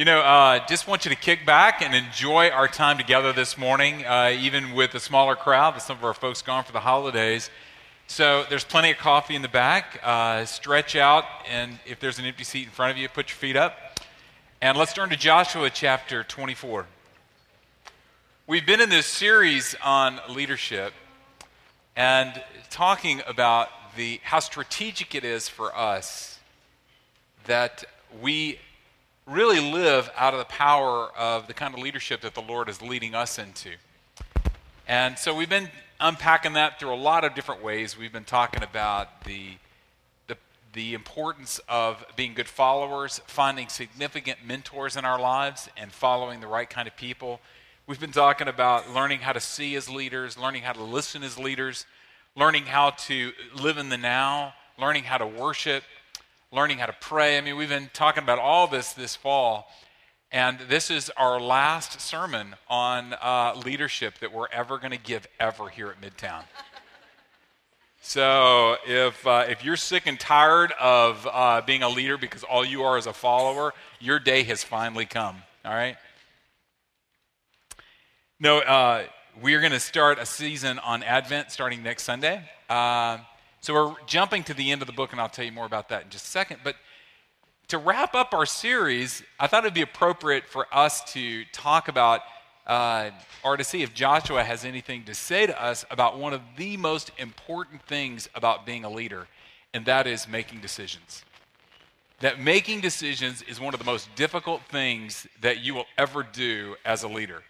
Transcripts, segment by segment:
You know, uh, just want you to kick back and enjoy our time together this morning, uh, even with a smaller crowd, some of our folks gone for the holidays. So there's plenty of coffee in the back. Uh, stretch out, and if there's an empty seat in front of you, put your feet up. And let's turn to Joshua chapter 24. We've been in this series on leadership and talking about the, how strategic it is for us that we really live out of the power of the kind of leadership that the Lord is leading us into. And so we've been unpacking that through a lot of different ways. We've been talking about the, the, the importance of being good followers, finding significant mentors in our lives, and following the right kind of people. We've been talking about learning how to see as leaders, learning how to listen as leaders, learning how to live in the now, learning how to worship, learning how to pray. I mean, we've been talking about all this this fall. And this is our last sermon on uh, leadership that we're ever going to give ever here at Midtown. so if, uh, if you're sick and tired of uh, being a leader because all you are is a follower, your day has finally come. All right? No, uh, we're going to start a season on Advent starting next Sunday. So we're jumping to the end of the book, and I'll tell you more about that in just a second. But to wrap up our series, I thought it'd be appropriate for us to talk about uh, or to see if Joshua has anything to say to us about one of the most important things about being a leader, and that is making decisions. That making decisions is one of the most difficult things that you will ever do as a leader,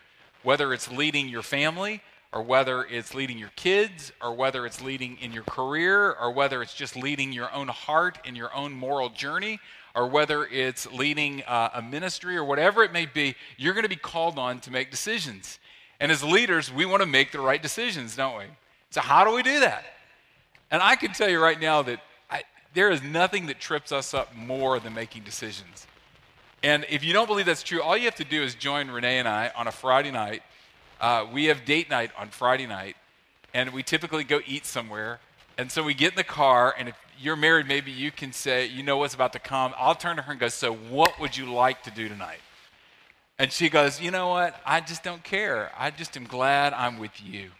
whether it's leading your family or whether it's leading your kids, or whether it's leading in your career, or whether it's just leading your own heart in your own moral journey, or whether it's leading uh, a ministry, or whatever it may be, you're going to be called on to make decisions. And as leaders, we want to make the right decisions, don't we? So, how do we do that? And I can tell you right now that I, there is nothing that trips us up more than making decisions. And if you don't believe that's true, all you have to do is join Renee and I on a Friday night uh, we have date night on Friday night, and we typically go eat somewhere. And so we get in the car, and if you're married, maybe you can say, you know what's about to come. I'll turn to her and go, so what would you like to do tonight? And she goes, you know what? I just don't care. I just am glad I'm with you.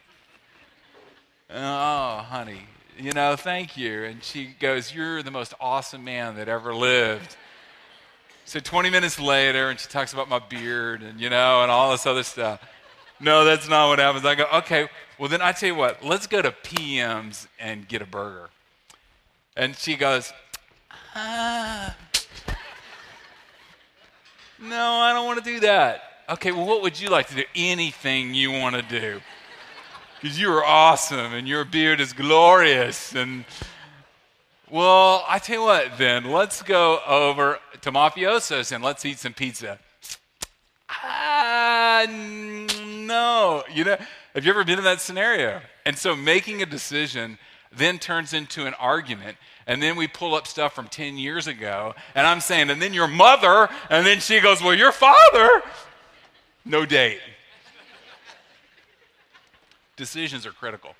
Oh, honey, you know, thank you. And she goes, you're the most awesome man that ever lived. So 20 minutes later, and she talks about my beard and, you know, and all this other stuff. No, that's not what happens. I go, okay, well, then I tell you what, let's go to PM's and get a burger. And she goes, ah, no, I don't want to do that. Okay, well, what would you like to do? Anything you want to do. Because you are awesome and your beard is glorious. And, well, I tell you what, then, let's go over to Mafioso's and let's eat some pizza. Ah, no. You know, have you ever been in that scenario? And so making a decision then turns into an argument. And then we pull up stuff from 10 years ago. And I'm saying, and then your mother. And then she goes, well, your father. No date. Decisions are critical.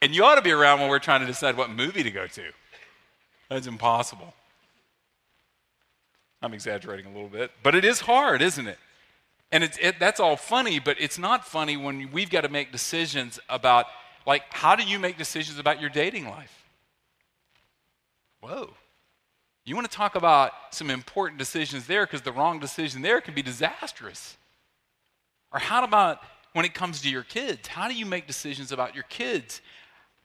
And you ought to be around when we're trying to decide what movie to go to. That's impossible. I'm exaggerating a little bit, but it is hard, isn't it? And it's, it, that's all funny, but it's not funny when we've got to make decisions about, like, how do you make decisions about your dating life? Whoa. You want to talk about some important decisions there because the wrong decision there can be disastrous. Or how about when it comes to your kids? How do you make decisions about your kids?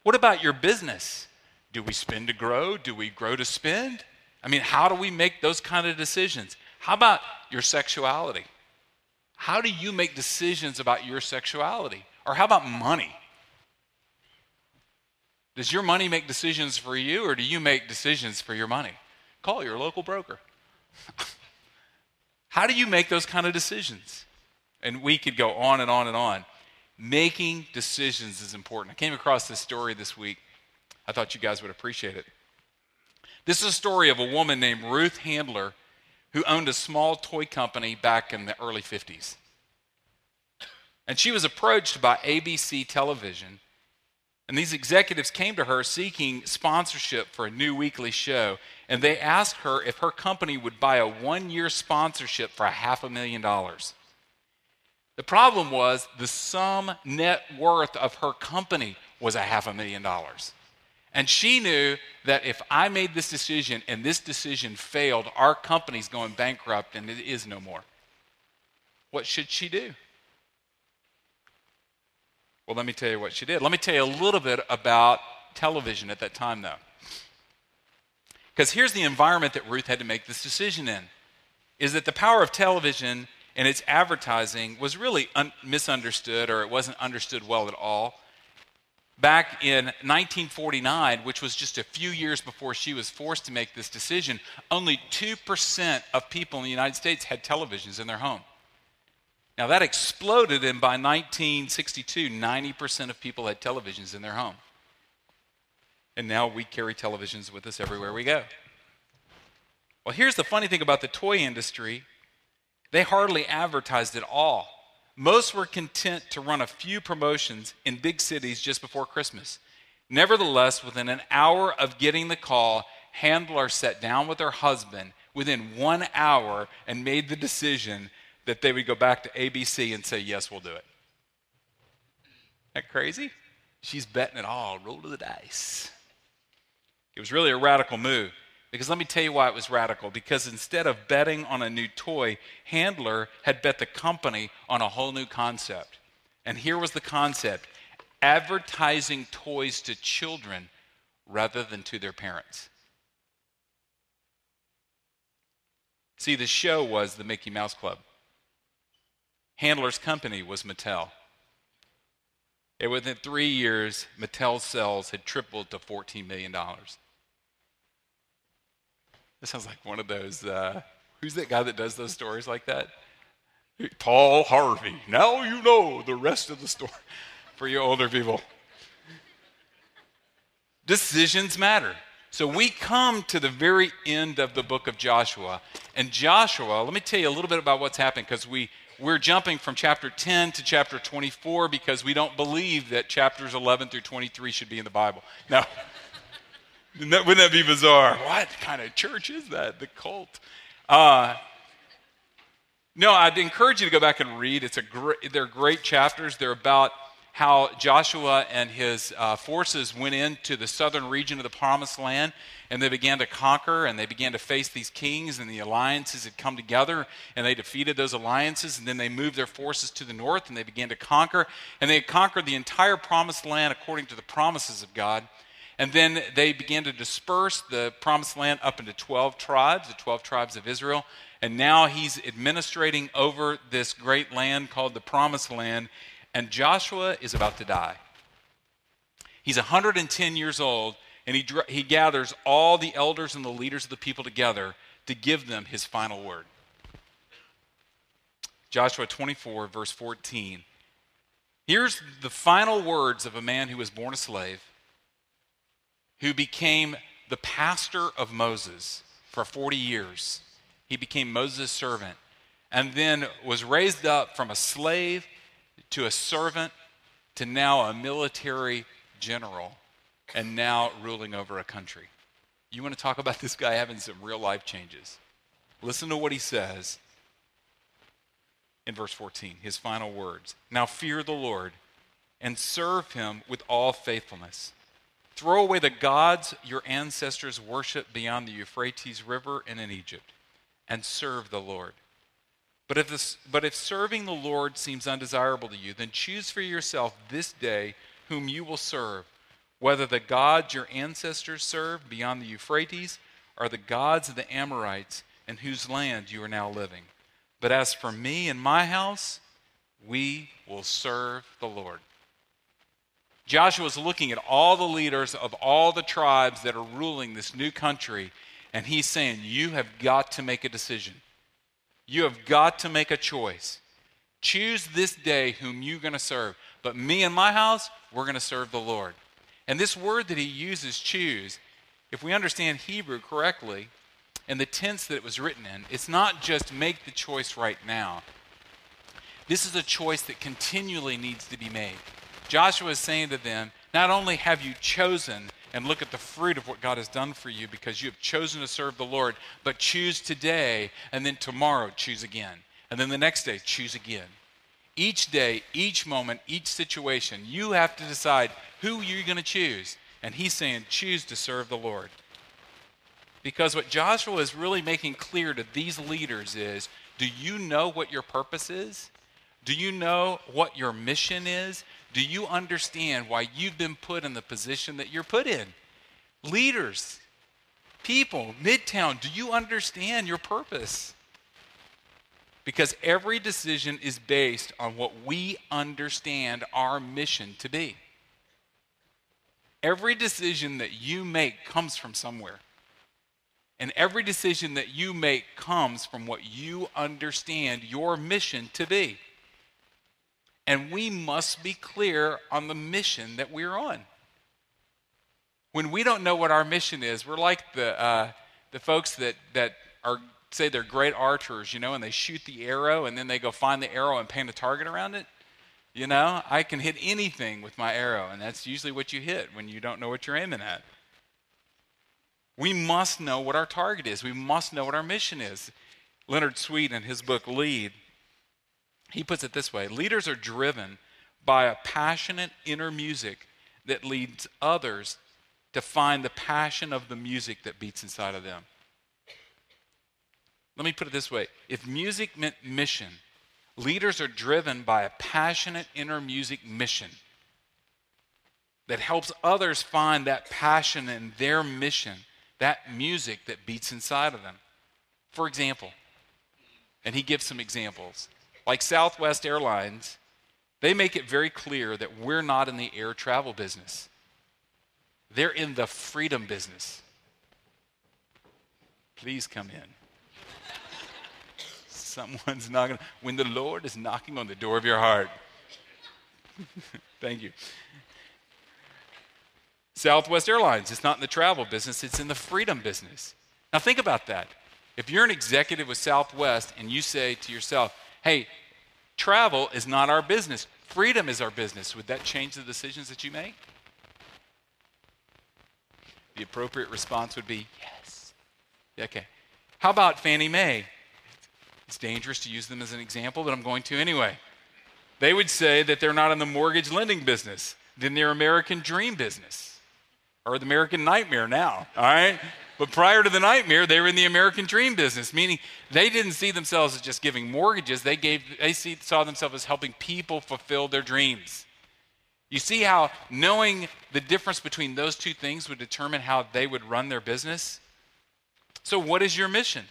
What about your business? Do we spend to grow? Do we grow to spend? I mean, how do we make those kind of decisions? How about your sexuality? How do you make decisions about your sexuality? Or how about money? Does your money make decisions for you, or do you make decisions for your money? Call your local broker. how do you make those kind of decisions? And we could go on and on and on. Making decisions is important. I came across this story this week. I thought you guys would appreciate it. This is a story of a woman named Ruth Handler who owned a small toy company back in the early 50s. And she was approached by ABC television And these executives came to her seeking sponsorship for a new weekly show. And they asked her if her company would buy a one year sponsorship for a half a million dollars. The problem was the sum net worth of her company was a half a million dollars. And she knew that if I made this decision and this decision failed, our company's going bankrupt and it is no more. What should she do? Well, let me tell you what she did. Let me tell you a little bit about television at that time, though. Because here's the environment that Ruth had to make this decision in is that the power of television and its advertising was really un- misunderstood or it wasn't understood well at all. Back in 1949, which was just a few years before she was forced to make this decision, only 2% of people in the United States had televisions in their home. Now that exploded, and by 1962, 90% of people had televisions in their home. And now we carry televisions with us everywhere we go. Well, here's the funny thing about the toy industry they hardly advertised at all. Most were content to run a few promotions in big cities just before Christmas. Nevertheless, within an hour of getting the call, Handler sat down with her husband within one hour and made the decision that they would go back to ABC and say, Yes, we'll do it. That crazy? She's betting it all, roll of the dice. It was really a radical move. Because let me tell you why it was radical. Because instead of betting on a new toy, Handler had bet the company on a whole new concept. And here was the concept advertising toys to children rather than to their parents. See, the show was the Mickey Mouse Club. Handler's company was Mattel. And within three years, Mattel's sales had tripled to $14 million. This sounds like one of those, uh, who's that guy that does those stories like that? Paul Harvey. Now you know the rest of the story for you older people. Decisions matter. So we come to the very end of the book of Joshua. And Joshua, let me tell you a little bit about what's happened because we we're jumping from chapter 10 to chapter 24 because we don't believe that chapters 11 through 23 should be in the Bible. Wouldn't that be bizarre? What kind of church is that? The cult. Uh, no, I'd encourage you to go back and read. It's a great, they're great chapters. They're about how Joshua and his uh, forces went into the southern region of the promised land and they began to conquer and they began to face these kings and the alliances had come together and they defeated those alliances and then they moved their forces to the north and they began to conquer and they conquered the entire promised land according to the promises of God. And then they began to disperse the promised land up into 12 tribes, the 12 tribes of Israel. And now he's administrating over this great land called the promised land and Joshua is about to die. He's 110 years old, and he, he gathers all the elders and the leaders of the people together to give them his final word. Joshua 24, verse 14. Here's the final words of a man who was born a slave, who became the pastor of Moses for 40 years. He became Moses' servant, and then was raised up from a slave to a servant to now a military general and now ruling over a country. You want to talk about this guy having some real life changes? Listen to what he says in verse 14, his final words. Now fear the Lord and serve him with all faithfulness. Throw away the gods your ancestors worshiped beyond the Euphrates River and in Egypt, and serve the Lord. But if, this, but if serving the Lord seems undesirable to you, then choose for yourself this day whom you will serve, whether the gods your ancestors served beyond the Euphrates or the gods of the Amorites in whose land you are now living. But as for me and my house, we will serve the Lord. Joshua is looking at all the leaders of all the tribes that are ruling this new country, and he's saying, You have got to make a decision. You have got to make a choice. Choose this day whom you're going to serve. But me and my house, we're going to serve the Lord. And this word that he uses, choose, if we understand Hebrew correctly, and the tense that it was written in, it's not just make the choice right now. This is a choice that continually needs to be made. Joshua is saying to them, Not only have you chosen and look at the fruit of what God has done for you because you have chosen to serve the Lord, but choose today and then tomorrow choose again. And then the next day choose again. Each day, each moment, each situation, you have to decide who you're going to choose. And he's saying, choose to serve the Lord. Because what Joshua is really making clear to these leaders is do you know what your purpose is? Do you know what your mission is? Do you understand why you've been put in the position that you're put in? Leaders, people, Midtown, do you understand your purpose? Because every decision is based on what we understand our mission to be. Every decision that you make comes from somewhere. And every decision that you make comes from what you understand your mission to be. And we must be clear on the mission that we're on. When we don't know what our mission is, we're like the, uh, the folks that, that are, say they're great archers, you know, and they shoot the arrow and then they go find the arrow and paint a target around it. You know, I can hit anything with my arrow, and that's usually what you hit when you don't know what you're aiming at. We must know what our target is. We must know what our mission is. Leonard Sweet, in his book Lead, he puts it this way Leaders are driven by a passionate inner music that leads others to find the passion of the music that beats inside of them. Let me put it this way if music meant mission, leaders are driven by a passionate inner music mission that helps others find that passion in their mission, that music that beats inside of them. For example, and he gives some examples like Southwest Airlines, they make it very clear that we're not in the air travel business. They're in the freedom business. Please come in. Someone's knocking. When the Lord is knocking on the door of your heart. Thank you. Southwest Airlines, it's not in the travel business, it's in the freedom business. Now think about that. If you're an executive with Southwest and you say to yourself, hey, travel is not our business, freedom is our business. Would that change the decisions that you make? The appropriate response would be yes. Okay. How about Fannie Mae? It's dangerous to use them as an example, but I'm going to anyway. They would say that they're not in the mortgage lending business, then they're American dream business or the American nightmare now, all right? But prior to the nightmare, they were in the American dream business, meaning they didn't see themselves as just giving mortgages. They, gave, they see, saw themselves as helping people fulfill their dreams. You see how knowing the difference between those two things would determine how they would run their business? So, what is your mission?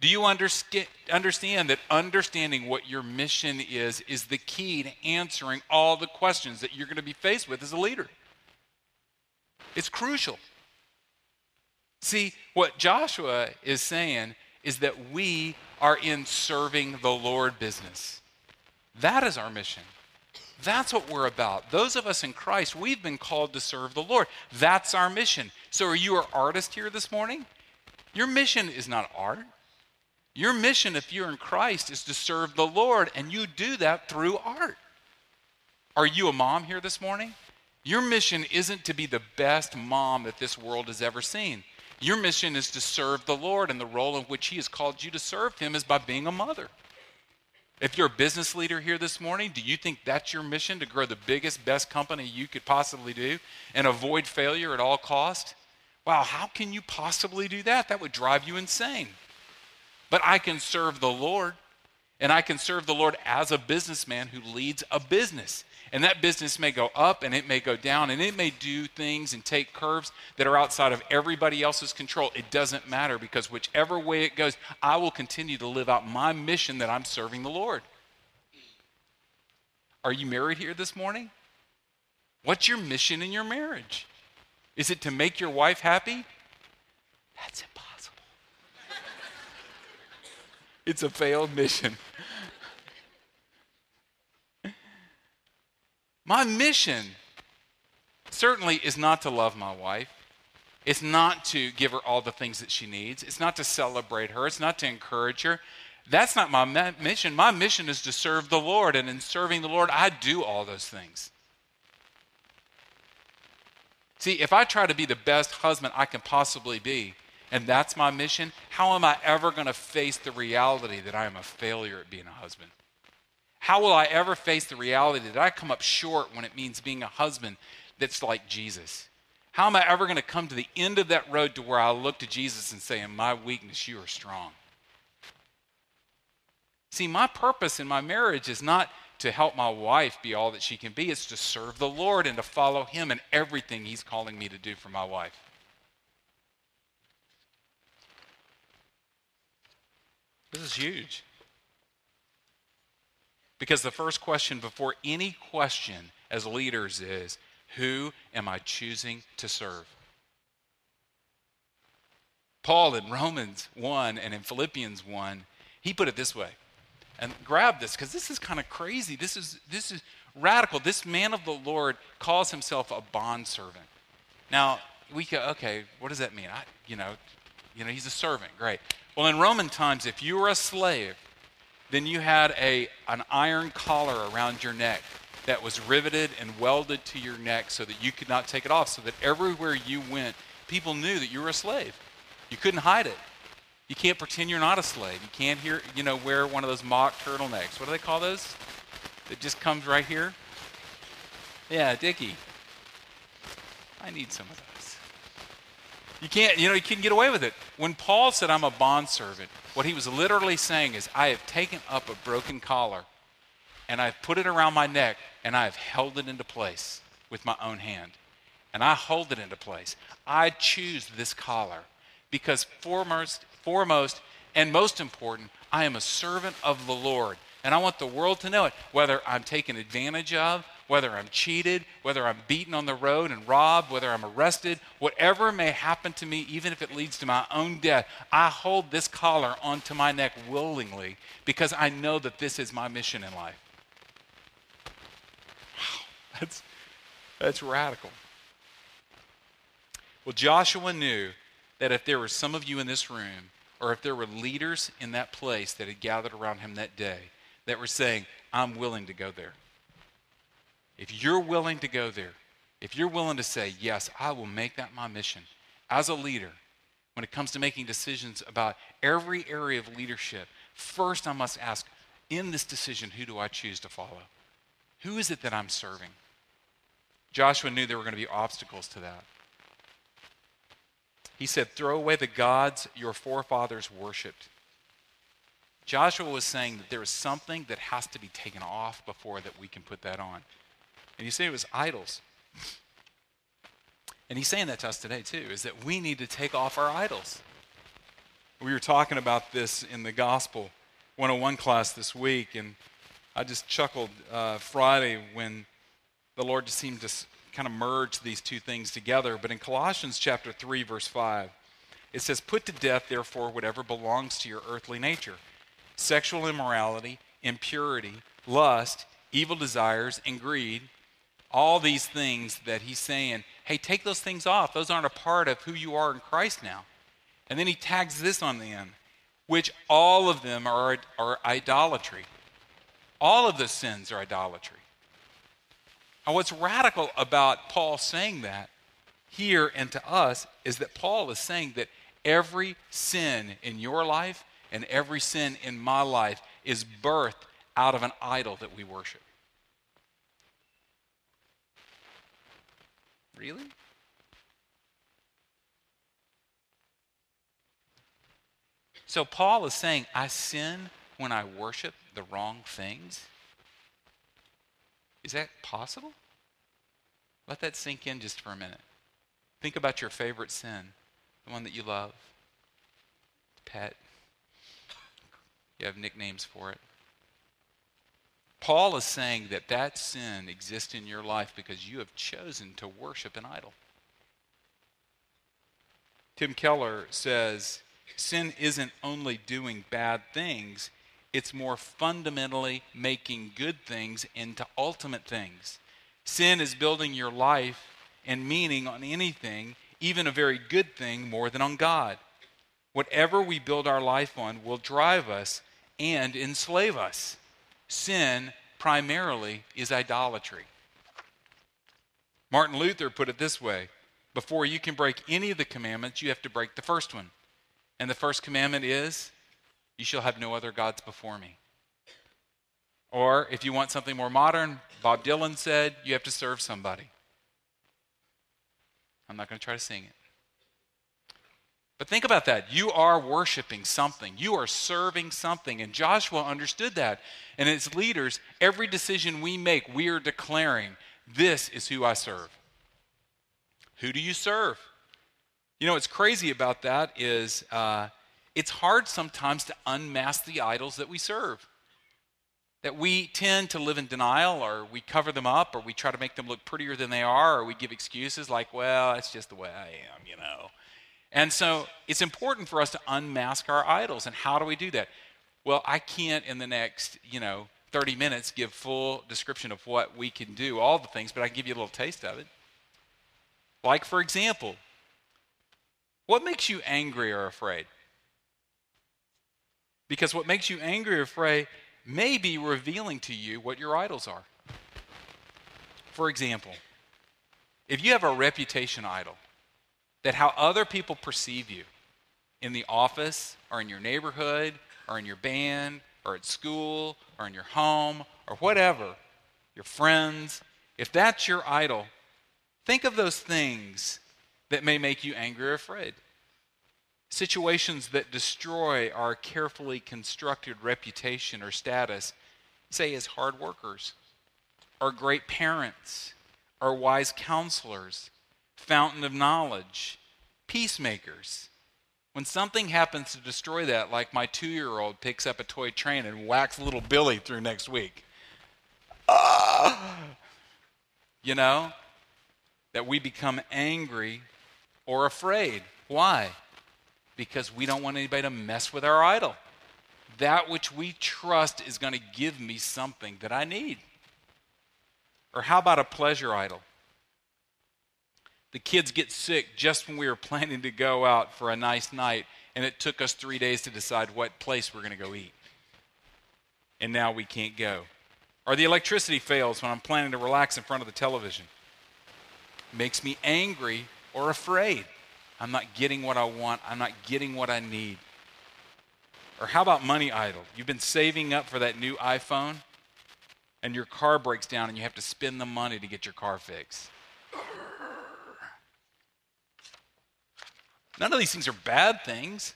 Do you understand that understanding what your mission is is the key to answering all the questions that you're going to be faced with as a leader? It's crucial. See, what Joshua is saying is that we are in serving the Lord business. That is our mission. That's what we're about. Those of us in Christ, we've been called to serve the Lord. That's our mission. So, are you an artist here this morning? Your mission is not art. Your mission, if you're in Christ, is to serve the Lord, and you do that through art. Are you a mom here this morning? Your mission isn't to be the best mom that this world has ever seen. Your mission is to serve the Lord, and the role in which He has called you to serve Him is by being a mother. If you're a business leader here this morning, do you think that's your mission to grow the biggest, best company you could possibly do and avoid failure at all cost? Wow, how can you possibly do that? That would drive you insane. But I can serve the Lord, and I can serve the Lord as a businessman who leads a business. And that business may go up and it may go down and it may do things and take curves that are outside of everybody else's control. It doesn't matter because whichever way it goes, I will continue to live out my mission that I'm serving the Lord. Are you married here this morning? What's your mission in your marriage? Is it to make your wife happy? That's impossible. it's a failed mission. My mission certainly is not to love my wife. It's not to give her all the things that she needs. It's not to celebrate her. It's not to encourage her. That's not my mission. My mission is to serve the Lord. And in serving the Lord, I do all those things. See, if I try to be the best husband I can possibly be, and that's my mission, how am I ever going to face the reality that I am a failure at being a husband? How will I ever face the reality that I come up short when it means being a husband that's like Jesus? How am I ever going to come to the end of that road to where I look to Jesus and say, In my weakness, you are strong? See, my purpose in my marriage is not to help my wife be all that she can be, it's to serve the Lord and to follow Him in everything He's calling me to do for my wife. This is huge. Because the first question before any question as leaders is who am I choosing to serve? Paul in Romans 1 and in Philippians 1, he put it this way. And grab this because this is kind of crazy. This is, this is radical. This man of the Lord calls himself a bondservant. Now, we go, okay, what does that mean? I, you know, you know, he's a servant. Great. Well, in Roman times, if you were a slave, then you had a, an iron collar around your neck that was riveted and welded to your neck so that you could not take it off, so that everywhere you went, people knew that you were a slave. You couldn't hide it. You can't pretend you're not a slave. You can't hear, you know, wear one of those mock turtlenecks. What do they call those? That just comes right here? Yeah, Dickie. I need some of those. You can't, you know, you can't get away with it. When Paul said, I'm a bondservant, what he was literally saying is, I have taken up a broken collar and I've put it around my neck and I've held it into place with my own hand. And I hold it into place. I choose this collar because foremost, foremost and most important, I am a servant of the Lord. And I want the world to know it, whether I'm taken advantage of, whether I'm cheated, whether I'm beaten on the road and robbed, whether I'm arrested, whatever may happen to me, even if it leads to my own death, I hold this collar onto my neck willingly because I know that this is my mission in life. Wow, That's, that's radical. Well, Joshua knew that if there were some of you in this room, or if there were leaders in that place that had gathered around him that day that were saying, I'm willing to go there. If you're willing to go there, if you're willing to say, Yes, I will make that my mission as a leader, when it comes to making decisions about every area of leadership, first I must ask, in this decision, who do I choose to follow? Who is it that I'm serving? Joshua knew there were going to be obstacles to that. He said, Throw away the gods your forefathers worshiped. Joshua was saying that there is something that has to be taken off before that we can put that on. And you say it was idols. And he's saying that to us today too, is that we need to take off our idols. We were talking about this in the Gospel 101 class this week, and I just chuckled uh, Friday when the Lord just seemed to kind of merge these two things together. But in Colossians chapter 3, verse 5, it says, Put to death, therefore, whatever belongs to your earthly nature sexual immorality, impurity, lust, evil desires, and greed. All these things that he's saying, hey, take those things off. Those aren't a part of who you are in Christ now. And then he tags this on the end, which all of them are, are idolatry. All of the sins are idolatry. And what's radical about Paul saying that here and to us is that Paul is saying that every sin in your life and every sin in my life is birthed out of an idol that we worship. Really? So Paul is saying, I sin when I worship the wrong things. Is that possible? Let that sink in just for a minute. Think about your favorite sin, the one that you love, pet. You have nicknames for it. Paul is saying that that sin exists in your life because you have chosen to worship an idol. Tim Keller says sin isn't only doing bad things, it's more fundamentally making good things into ultimate things. Sin is building your life and meaning on anything, even a very good thing, more than on God. Whatever we build our life on will drive us and enslave us. Sin primarily is idolatry. Martin Luther put it this way before you can break any of the commandments, you have to break the first one. And the first commandment is, You shall have no other gods before me. Or if you want something more modern, Bob Dylan said, You have to serve somebody. I'm not going to try to sing it. But think about that. You are worshiping something, you are serving something. And Joshua understood that. And as leaders, every decision we make, we are declaring, This is who I serve. Who do you serve? You know what's crazy about that is uh, it's hard sometimes to unmask the idols that we serve. That we tend to live in denial, or we cover them up, or we try to make them look prettier than they are, or we give excuses like, well, that's just the way I am, you know. And so it's important for us to unmask our idols. And how do we do that? Well, I can't in the next, you know, 30 minutes give full description of what we can do, all the things, but I can give you a little taste of it. Like, for example, what makes you angry or afraid? Because what makes you angry or afraid may be revealing to you what your idols are. For example, if you have a reputation idol, that how other people perceive you in the office or in your neighborhood or in your band or at school or in your home or whatever, your friends, if that's your idol, Think of those things that may make you angry or afraid. Situations that destroy our carefully constructed reputation or status, say as hard workers, or great parents, or wise counselors, fountain of knowledge, peacemakers. When something happens to destroy that, like my two year old picks up a toy train and whacks little Billy through next week. Ah! You know? that we become angry or afraid. Why? Because we don't want anybody to mess with our idol. That which we trust is going to give me something that I need. Or how about a pleasure idol? The kids get sick just when we were planning to go out for a nice night, and it took us three days to decide what place we're going to go eat. And now we can't go. Or the electricity fails when I'm planning to relax in front of the television makes me angry or afraid. I'm not getting what I want, I'm not getting what I need. Or how about money idol? You've been saving up for that new iPhone, and your car breaks down, and you have to spend the money to get your car fixed. None of these things are bad things.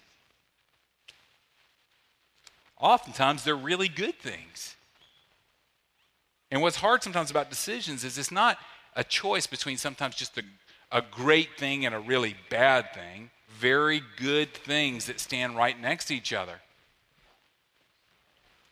Oftentimes, they're really good things. And what's hard sometimes about decisions is it's not a choice between sometimes just a, a great thing and a really bad thing, very good things that stand right next to each other.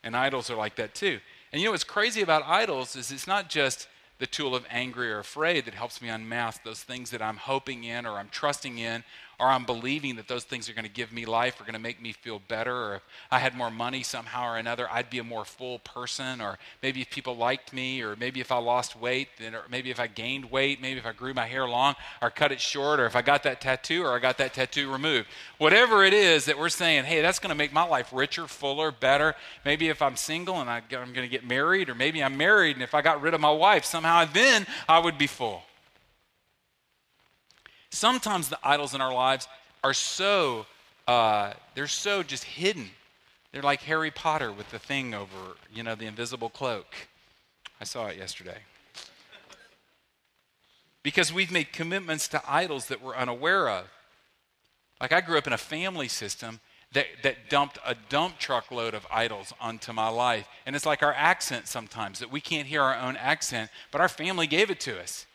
And idols are like that too. And you know what's crazy about idols is it's not just the tool of angry or afraid that helps me unmask those things that I'm hoping in or I'm trusting in or I'm believing that those things are going to give me life or going to make me feel better, or if I had more money somehow or another, I'd be a more full person, or maybe if people liked me, or maybe if I lost weight, then, or maybe if I gained weight, maybe if I grew my hair long or cut it short, or if I got that tattoo or I got that tattoo removed. Whatever it is that we're saying, hey, that's going to make my life richer, fuller, better. Maybe if I'm single and I, I'm going to get married, or maybe I'm married and if I got rid of my wife, somehow then I would be full. Sometimes the idols in our lives are so, uh, they're so just hidden. They're like Harry Potter with the thing over, you know, the invisible cloak. I saw it yesterday. Because we've made commitments to idols that we're unaware of. Like I grew up in a family system that, that dumped a dump truck load of idols onto my life. And it's like our accent sometimes, that we can't hear our own accent, but our family gave it to us.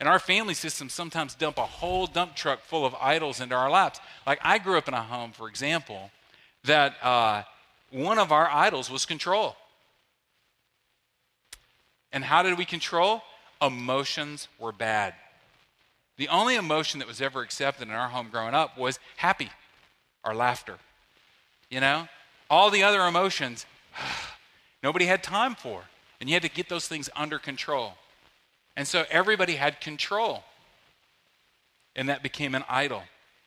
And our family systems sometimes dump a whole dump truck full of idols into our laps. Like I grew up in a home, for example, that uh, one of our idols was control. And how did we control? Emotions were bad. The only emotion that was ever accepted in our home growing up was happy or laughter. You know? All the other emotions, nobody had time for. And you had to get those things under control. And so everybody had control. And that became an idol,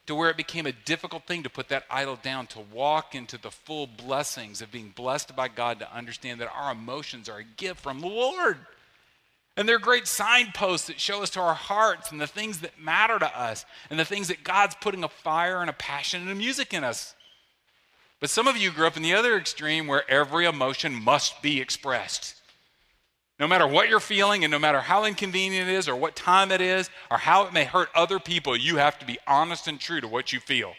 to where it became a difficult thing to put that idol down, to walk into the full blessings of being blessed by God, to understand that our emotions are a gift from the Lord. And they're great signposts that show us to our hearts and the things that matter to us and the things that God's putting a fire and a passion and a music in us. But some of you grew up in the other extreme where every emotion must be expressed. No matter what you're feeling and no matter how inconvenient it is or what time it is or how it may hurt other people, you have to be honest and true to what you feel.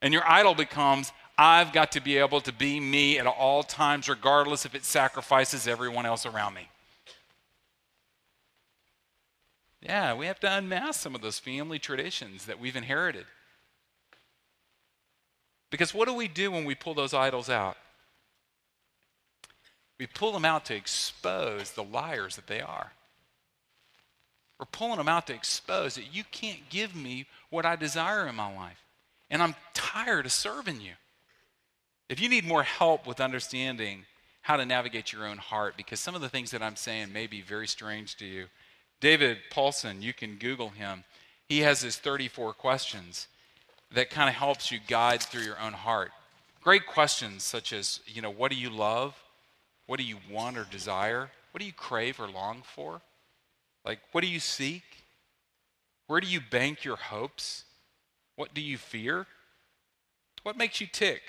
And your idol becomes, I've got to be able to be me at all times, regardless if it sacrifices everyone else around me. Yeah, we have to unmask some of those family traditions that we've inherited. Because what do we do when we pull those idols out? We pull them out to expose the liars that they are. We're pulling them out to expose that you can't give me what I desire in my life. And I'm tired of serving you. If you need more help with understanding how to navigate your own heart, because some of the things that I'm saying may be very strange to you, David Powlison, you can Google him. He has his 34 questions that kind of helps you guide through your own heart. Great questions such as, you know, what do you love? What do you want or desire? What do you crave or long for? Like, what do you seek? Where do you bank your hopes? What do you fear? What makes you tick?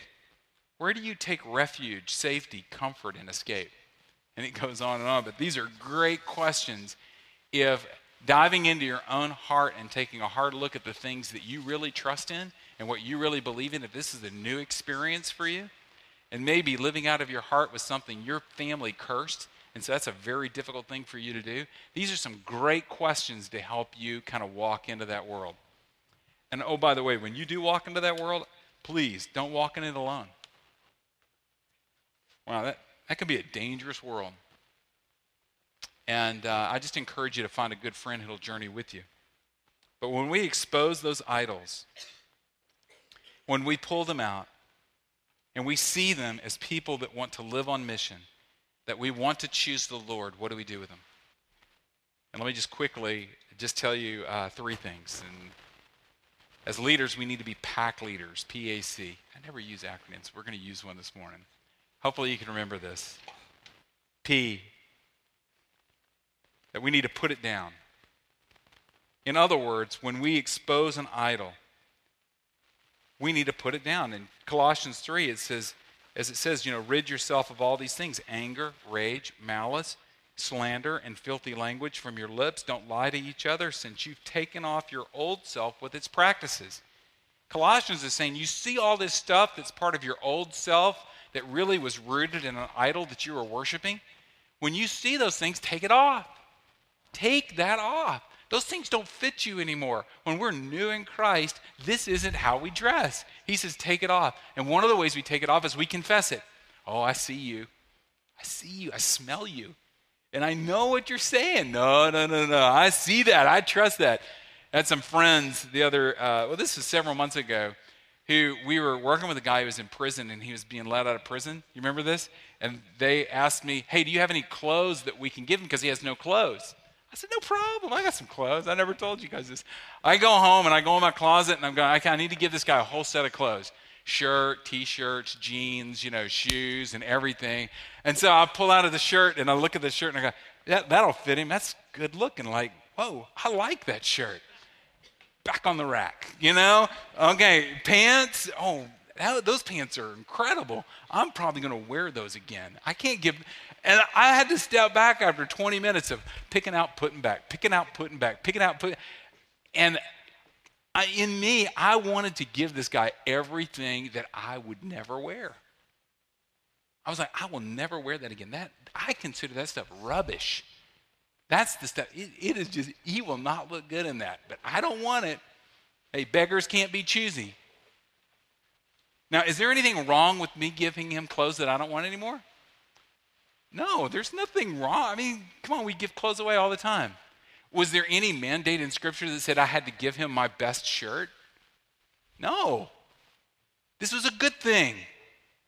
Where do you take refuge, safety, comfort, and escape? And it goes on and on. But these are great questions if diving into your own heart and taking a hard look at the things that you really trust in and what you really believe in, if this is a new experience for you, and maybe living out of your heart was something your family cursed, and so that's a very difficult thing for you to do, these are some great questions to help you kind of walk into that world. And oh, by the way, when you do walk into that world, please don't walk in it alone. Wow, that, that can be a dangerous world. And uh, I just encourage you to find a good friend who'll journey with you. But when we expose those idols, when we pull them out, and we see them as people that want to live on mission, that we want to choose the Lord, what do we do with them? And let me just quickly just tell you uh, three things. And as leaders, we need to be pack leaders, P A C. I never use acronyms. We're going to use one this morning. Hopefully, you can remember this. P, that we need to put it down. In other words, when we expose an idol, we need to put it down. In Colossians 3, it says, as it says, you know, rid yourself of all these things anger, rage, malice, slander, and filthy language from your lips. Don't lie to each other, since you've taken off your old self with its practices. Colossians is saying, you see all this stuff that's part of your old self that really was rooted in an idol that you were worshiping. When you see those things, take it off. Take that off. Those things don't fit you anymore. When we're new in Christ, this isn't how we dress. He says, take it off. And one of the ways we take it off is we confess it. Oh, I see you. I see you. I smell you. And I know what you're saying. No, no, no, no. I see that. I trust that. I had some friends the other, uh, well, this was several months ago, who we were working with a guy who was in prison and he was being let out of prison. You remember this? And they asked me, hey, do you have any clothes that we can give him because he has no clothes? I said, no problem. I got some clothes. I never told you guys this. I go home and I go in my closet and I'm going, I need to give this guy a whole set of clothes shirt, t shirts, jeans, you know, shoes, and everything. And so I pull out of the shirt and I look at the shirt and I go, that, that'll fit him. That's good looking. Like, whoa, I like that shirt. Back on the rack, you know? Okay, pants. Oh, that, those pants are incredible. I'm probably going to wear those again. I can't give, and I had to step back after 20 minutes of picking out, putting back, picking out, putting back, picking out, putting. And I, in me, I wanted to give this guy everything that I would never wear. I was like, I will never wear that again. That I consider that stuff rubbish. That's the stuff. It, it is just he will not look good in that. But I don't want it. Hey, beggars can't be choosy. Now, is there anything wrong with me giving him clothes that I don't want anymore? No, there's nothing wrong. I mean, come on, we give clothes away all the time. Was there any mandate in Scripture that said I had to give him my best shirt? No. This was a good thing.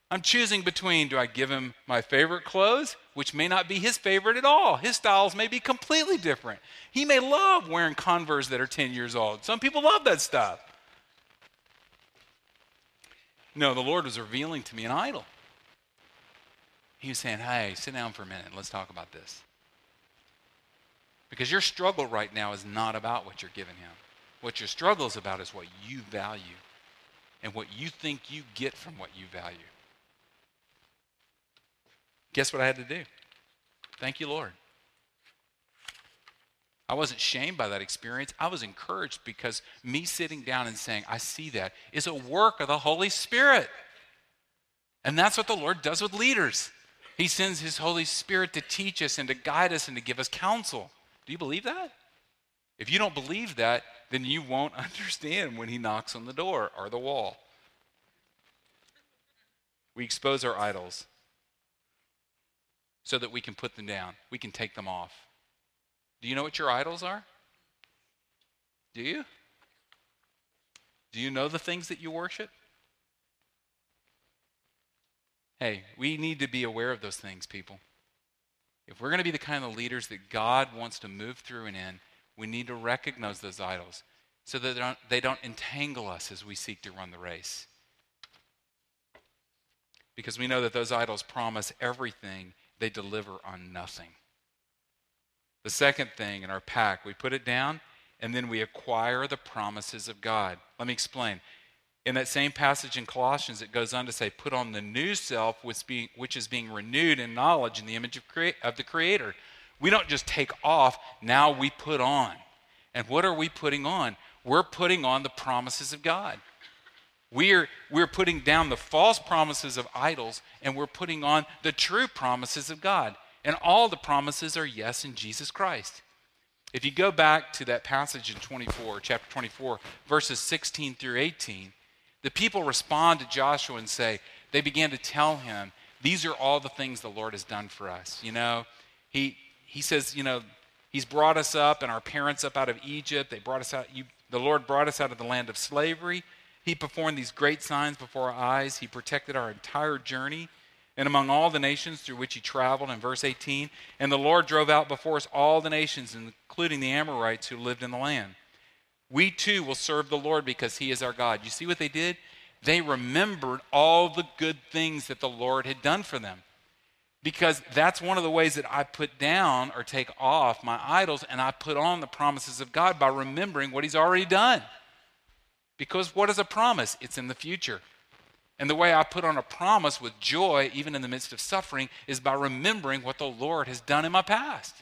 I'm choosing between do I give him my favorite clothes, which may not be his favorite at all. His styles may be completely different. He may love wearing Converse that are 10 years old. Some people love that stuff. No, the Lord was revealing to me an idol. He was saying, Hey, sit down for a minute. Let's talk about this. Because your struggle right now is not about what you're giving him. What your struggle is about is what you value and what you think you get from what you value. Guess what I had to do? Thank you, Lord. I wasn't shamed by that experience. I was encouraged because me sitting down and saying, I see that, is a work of the Holy Spirit. And that's what the Lord does with leaders. He sends His Holy Spirit to teach us and to guide us and to give us counsel. Do you believe that? If you don't believe that, then you won't understand when He knocks on the door or the wall. We expose our idols so that we can put them down, we can take them off. Do you know what your idols are? Do you? Do you know the things that you worship? Hey, we need to be aware of those things, people. If we're going to be the kind of leaders that God wants to move through and in, we need to recognize those idols so that they don't, they don't entangle us as we seek to run the race. Because we know that those idols promise everything, they deliver on nothing. The second thing in our pack, we put it down and then we acquire the promises of God. Let me explain. In that same passage in Colossians, it goes on to say, Put on the new self, which, being, which is being renewed in knowledge in the image of, crea- of the Creator. We don't just take off, now we put on. And what are we putting on? We're putting on the promises of God. We're, we're putting down the false promises of idols and we're putting on the true promises of God. And all the promises are yes in Jesus Christ. If you go back to that passage in 24, chapter 24, verses 16 through 18, the people respond to Joshua and say, they began to tell him, these are all the things the Lord has done for us. You know, he, he says, you know, he's brought us up and our parents up out of Egypt. They brought us out, you, the Lord brought us out of the land of slavery. He performed these great signs before our eyes. He protected our entire journey and among all the nations through which he traveled in verse 18. And the Lord drove out before us all the nations, including the Amorites who lived in the land. We too will serve the Lord because he is our God. You see what they did? They remembered all the good things that the Lord had done for them. Because that's one of the ways that I put down or take off my idols and I put on the promises of God by remembering what he's already done. Because what is a promise? It's in the future. And the way I put on a promise with joy, even in the midst of suffering, is by remembering what the Lord has done in my past.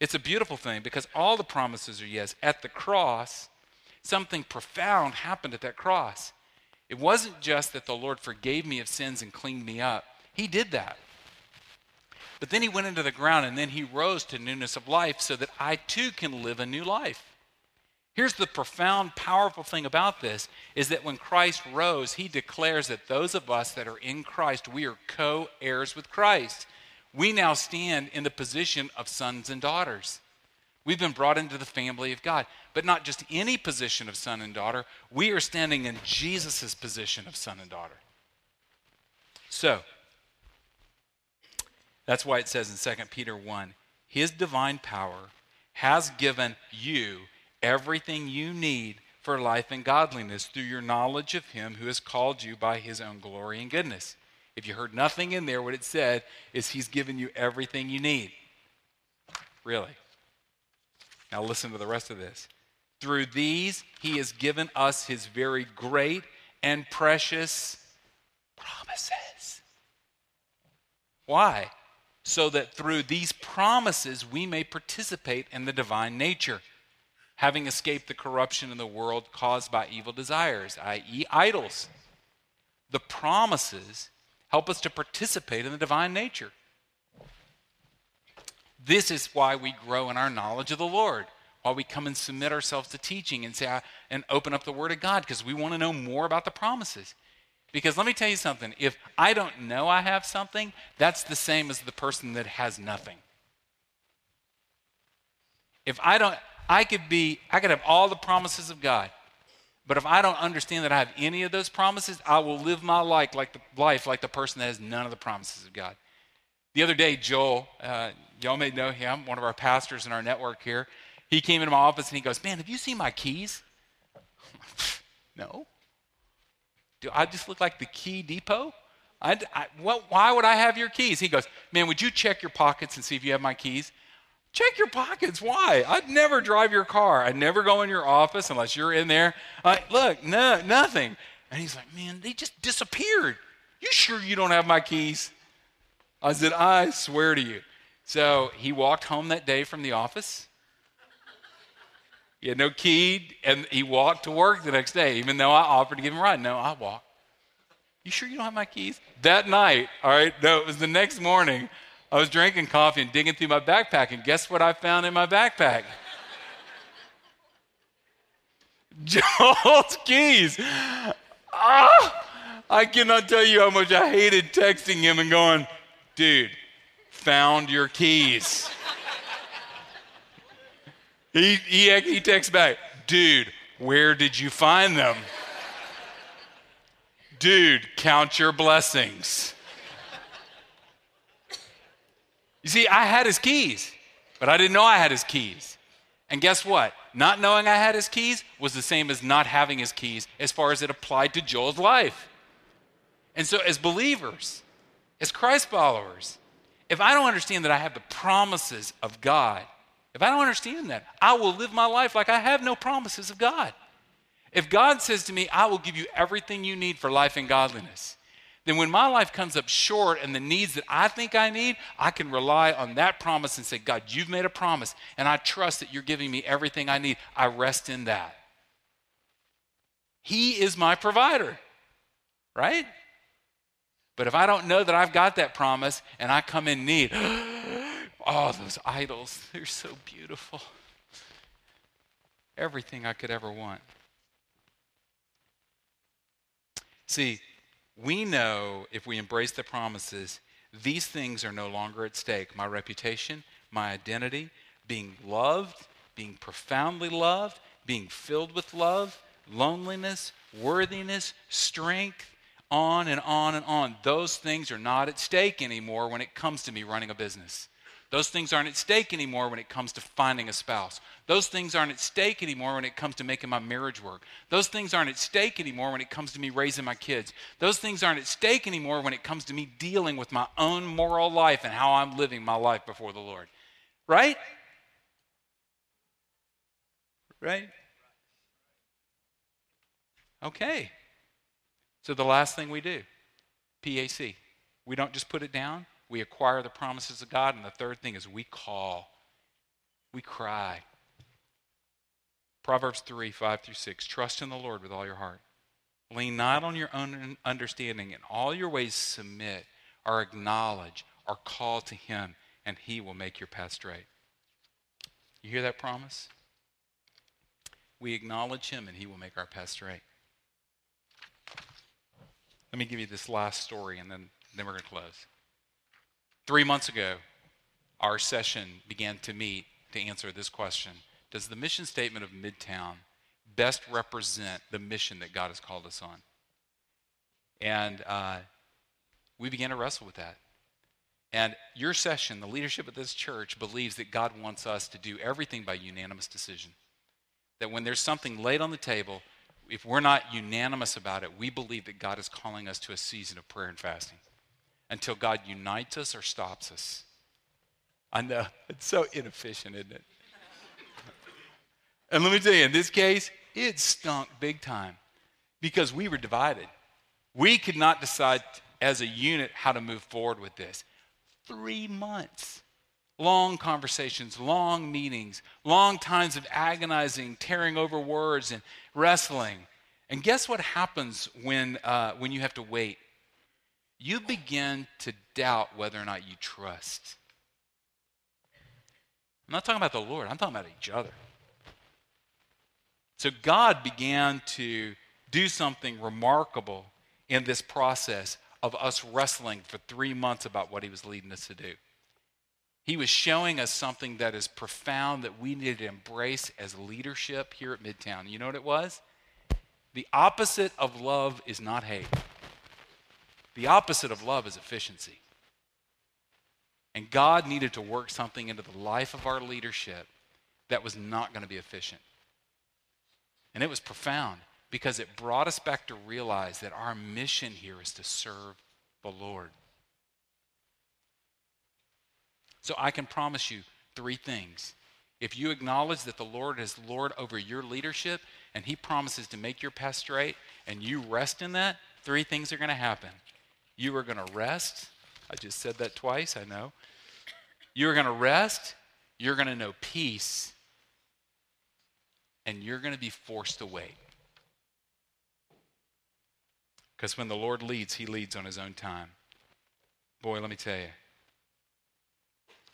It's a beautiful thing because all the promises are yes. At the cross, something profound happened at that cross. It wasn't just that the Lord forgave me of sins and cleaned me up, He did that. But then He went into the ground and then He rose to newness of life so that I too can live a new life. Here's the profound, powerful thing about this is that when Christ rose, he declares that those of us that are in Christ, we are co heirs with Christ. We now stand in the position of sons and daughters. We've been brought into the family of God, but not just any position of son and daughter. We are standing in Jesus' position of son and daughter. So, that's why it says in 2 Peter 1 His divine power has given you everything you need for life and godliness through your knowledge of Him who has called you by His own glory and goodness. If you heard nothing in there, what it said is He's given you everything you need. Really. Now listen to the rest of this. Through these, He has given us His very great and precious promises. Why? So that through these promises we may participate in the divine nature having escaped the corruption in the world caused by evil desires, i.e., idols. The promises help us to participate in the divine nature. This is why we grow in our knowledge of the Lord, why we come and submit ourselves to teaching and say and open up the Word of God, because we want to know more about the promises. Because let me tell you something if I don't know I have something, that's the same as the person that has nothing. If I don't, I could be, I could have all the promises of God. But if I don't understand that I have any of those promises, I will live my life like the, life like the person that has none of the promises of God. The other day, Joel, uh, y'all may know him, one of our pastors in our network here. He came into my office and he goes, Man, have you seen my keys? no. Do I just look like the key depot? I, I, why would I have your keys? He goes, Man, would you check your pockets and see if you have my keys? Check your pockets. Why? I'd never drive your car. I'd never go in your office unless you're in there. Like, look, no, nothing. And he's like, man, they just disappeared. You sure you don't have my keys? I said, I swear to you. So he walked home that day from the office. He had no key, and he walked to work the next day, even though I offered to give him a ride. No, I walked. You sure you don't have my keys? That night, all right, no, it was the next morning. I was drinking coffee and digging through my backpack, and guess what I found in my backpack? Joel's keys. Ah, I cannot tell you how much I hated texting him and going, dude, found your keys. he, he, he texts back, dude, where did you find them? dude, count your blessings. You see, I had his keys, but I didn't know I had his keys. And guess what? Not knowing I had his keys was the same as not having his keys as far as it applied to Joel's life. And so, as believers, as Christ followers, if I don't understand that I have the promises of God, if I don't understand that, I will live my life like I have no promises of God. If God says to me, I will give you everything you need for life and godliness, then when my life comes up short and the needs that I think I need, I can rely on that promise and say, God, you've made a promise, and I trust that you're giving me everything I need. I rest in that. He is my provider, right? But if I don't know that I've got that promise and I come in need, oh, those idols, they're so beautiful. Everything I could ever want. See, we know if we embrace the promises, these things are no longer at stake. My reputation, my identity, being loved, being profoundly loved, being filled with love, loneliness, worthiness, strength, on and on and on. Those things are not at stake anymore when it comes to me running a business. Those things aren't at stake anymore when it comes to finding a spouse. Those things aren't at stake anymore when it comes to making my marriage work. Those things aren't at stake anymore when it comes to me raising my kids. Those things aren't at stake anymore when it comes to me dealing with my own moral life and how I'm living my life before the Lord. Right? Right? Okay. So the last thing we do, PAC. We don't just put it down, we acquire the promises of God. And the third thing is we call, we cry. Proverbs 3 5 through 6. Trust in the Lord with all your heart. Lean not on your own understanding. In all your ways, submit or acknowledge or call to Him, and He will make your path straight. You hear that promise? We acknowledge Him, and He will make our path straight. Let me give you this last story, and then, then we're going to close. Three months ago, our session began to meet to answer this question Does the mission statement of Midtown best represent the mission that God has called us on? And uh, we began to wrestle with that. And your session, the leadership of this church, believes that God wants us to do everything by unanimous decision. That when there's something laid on the table, if we're not unanimous about it, we believe that God is calling us to a season of prayer and fasting until God unites us or stops us. I know, it's so inefficient, isn't it? and let me tell you, in this case, it stunk big time because we were divided. We could not decide as a unit how to move forward with this. Three months. Long conversations, long meetings, long times of agonizing, tearing over words, and wrestling. And guess what happens when, uh, when you have to wait? You begin to doubt whether or not you trust. I'm not talking about the Lord, I'm talking about each other. So God began to do something remarkable in this process of us wrestling for three months about what He was leading us to do. He was showing us something that is profound that we needed to embrace as leadership here at Midtown. You know what it was? The opposite of love is not hate. The opposite of love is efficiency. And God needed to work something into the life of our leadership that was not going to be efficient. And it was profound because it brought us back to realize that our mission here is to serve the Lord. So I can promise you, three things. If you acknowledge that the Lord is Lord over your leadership and He promises to make your path straight and you rest in that, three things are going to happen. You are going to rest. I just said that twice, I know. You're going to rest. You're going to know peace. And you're going to be forced to wait. Because when the Lord leads, He leads on His own time. Boy, let me tell you,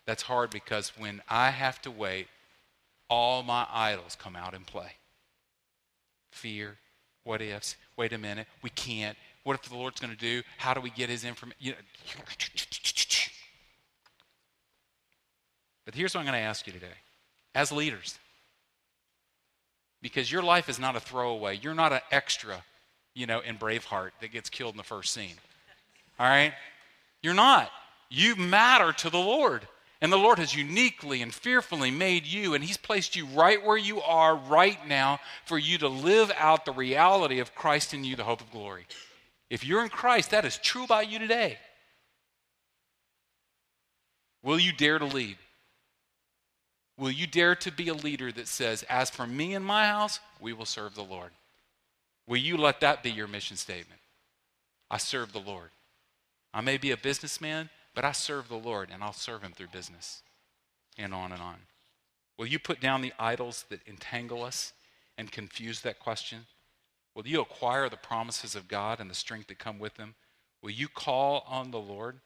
that's hard because when I have to wait, all my idols come out and play. Fear, what ifs, wait a minute, we can't. What if the Lord's going to do? How do we get his information? You know. But here's what I'm going to ask you today. As leaders, because your life is not a throwaway. You're not an extra, you know, in Braveheart that gets killed in the first scene. All right? You're not. You matter to the Lord. And the Lord has uniquely and fearfully made you, and He's placed you right where you are right now for you to live out the reality of Christ in you, the hope of glory. If you're in Christ, that is true about you today. Will you dare to lead? Will you dare to be a leader that says, As for me and my house, we will serve the Lord? Will you let that be your mission statement? I serve the Lord. I may be a businessman, but I serve the Lord and I'll serve him through business. And on and on. Will you put down the idols that entangle us and confuse that question? Will you acquire the promises of God and the strength that come with them? Will you call on the Lord?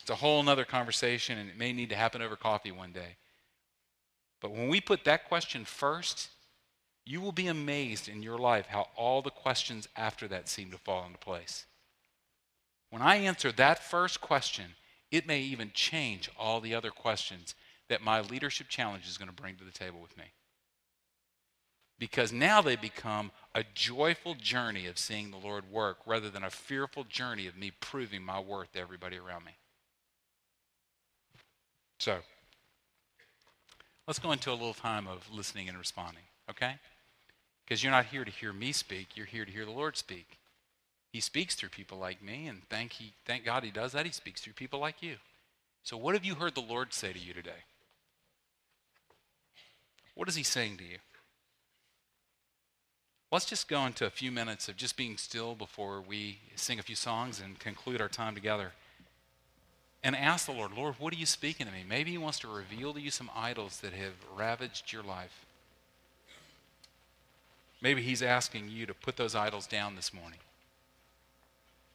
It's a whole other conversation, and it may need to happen over coffee one day. But when we put that question first, you will be amazed in your life how all the questions after that seem to fall into place. When I answer that first question, it may even change all the other questions that my leadership challenge is going to bring to the table with me. Because now they become a joyful journey of seeing the Lord work rather than a fearful journey of me proving my worth to everybody around me. So, let's go into a little time of listening and responding, okay? Because you're not here to hear me speak, you're here to hear the Lord speak. He speaks through people like me, and thank, he, thank God he does that. He speaks through people like you. So, what have you heard the Lord say to you today? What is he saying to you? Let's just go into a few minutes of just being still before we sing a few songs and conclude our time together. And ask the Lord, Lord, what are you speaking to me? Maybe He wants to reveal to you some idols that have ravaged your life. Maybe He's asking you to put those idols down this morning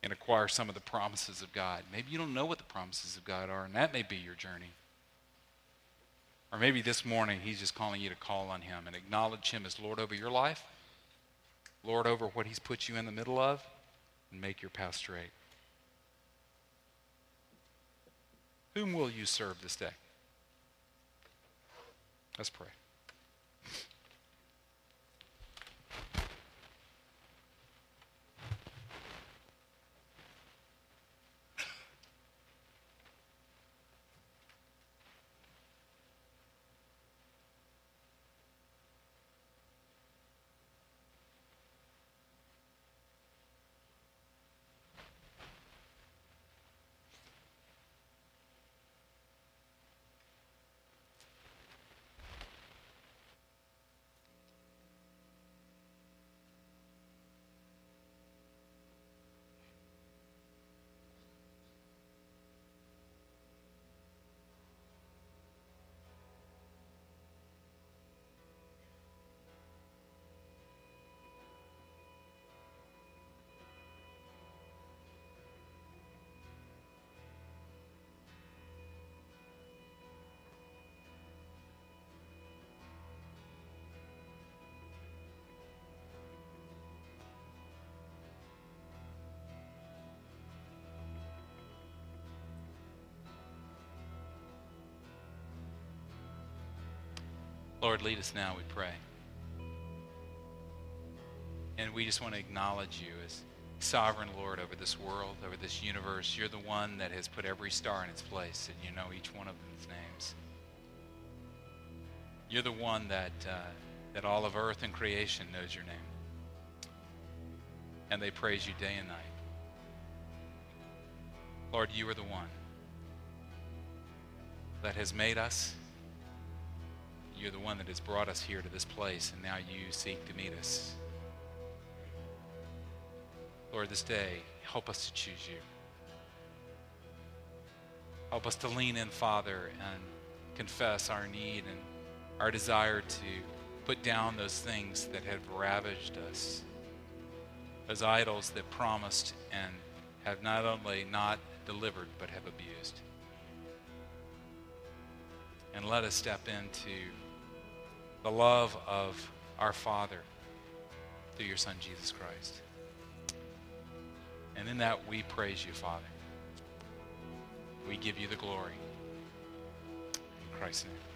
and acquire some of the promises of God. Maybe you don't know what the promises of God are, and that may be your journey. Or maybe this morning He's just calling you to call on Him and acknowledge Him as Lord over your life, Lord over what He's put you in the middle of, and make your path straight. Whom will you serve this day? Let's pray. Lord, lead us now, we pray. And we just want to acknowledge you as sovereign Lord over this world, over this universe. You're the one that has put every star in its place, and you know each one of them's names. You're the one that, uh, that all of earth and creation knows your name. And they praise you day and night. Lord, you are the one. that has made us. You're the one that has brought us here to this place, and now you seek to meet us. Lord, this day, help us to choose you. Help us to lean in, Father, and confess our need and our desire to put down those things that have ravaged us, those idols that promised and have not only not delivered, but have abused. And let us step into the love of our Father through your Son, Jesus Christ. And in that, we praise you, Father. We give you the glory. In Christ's name.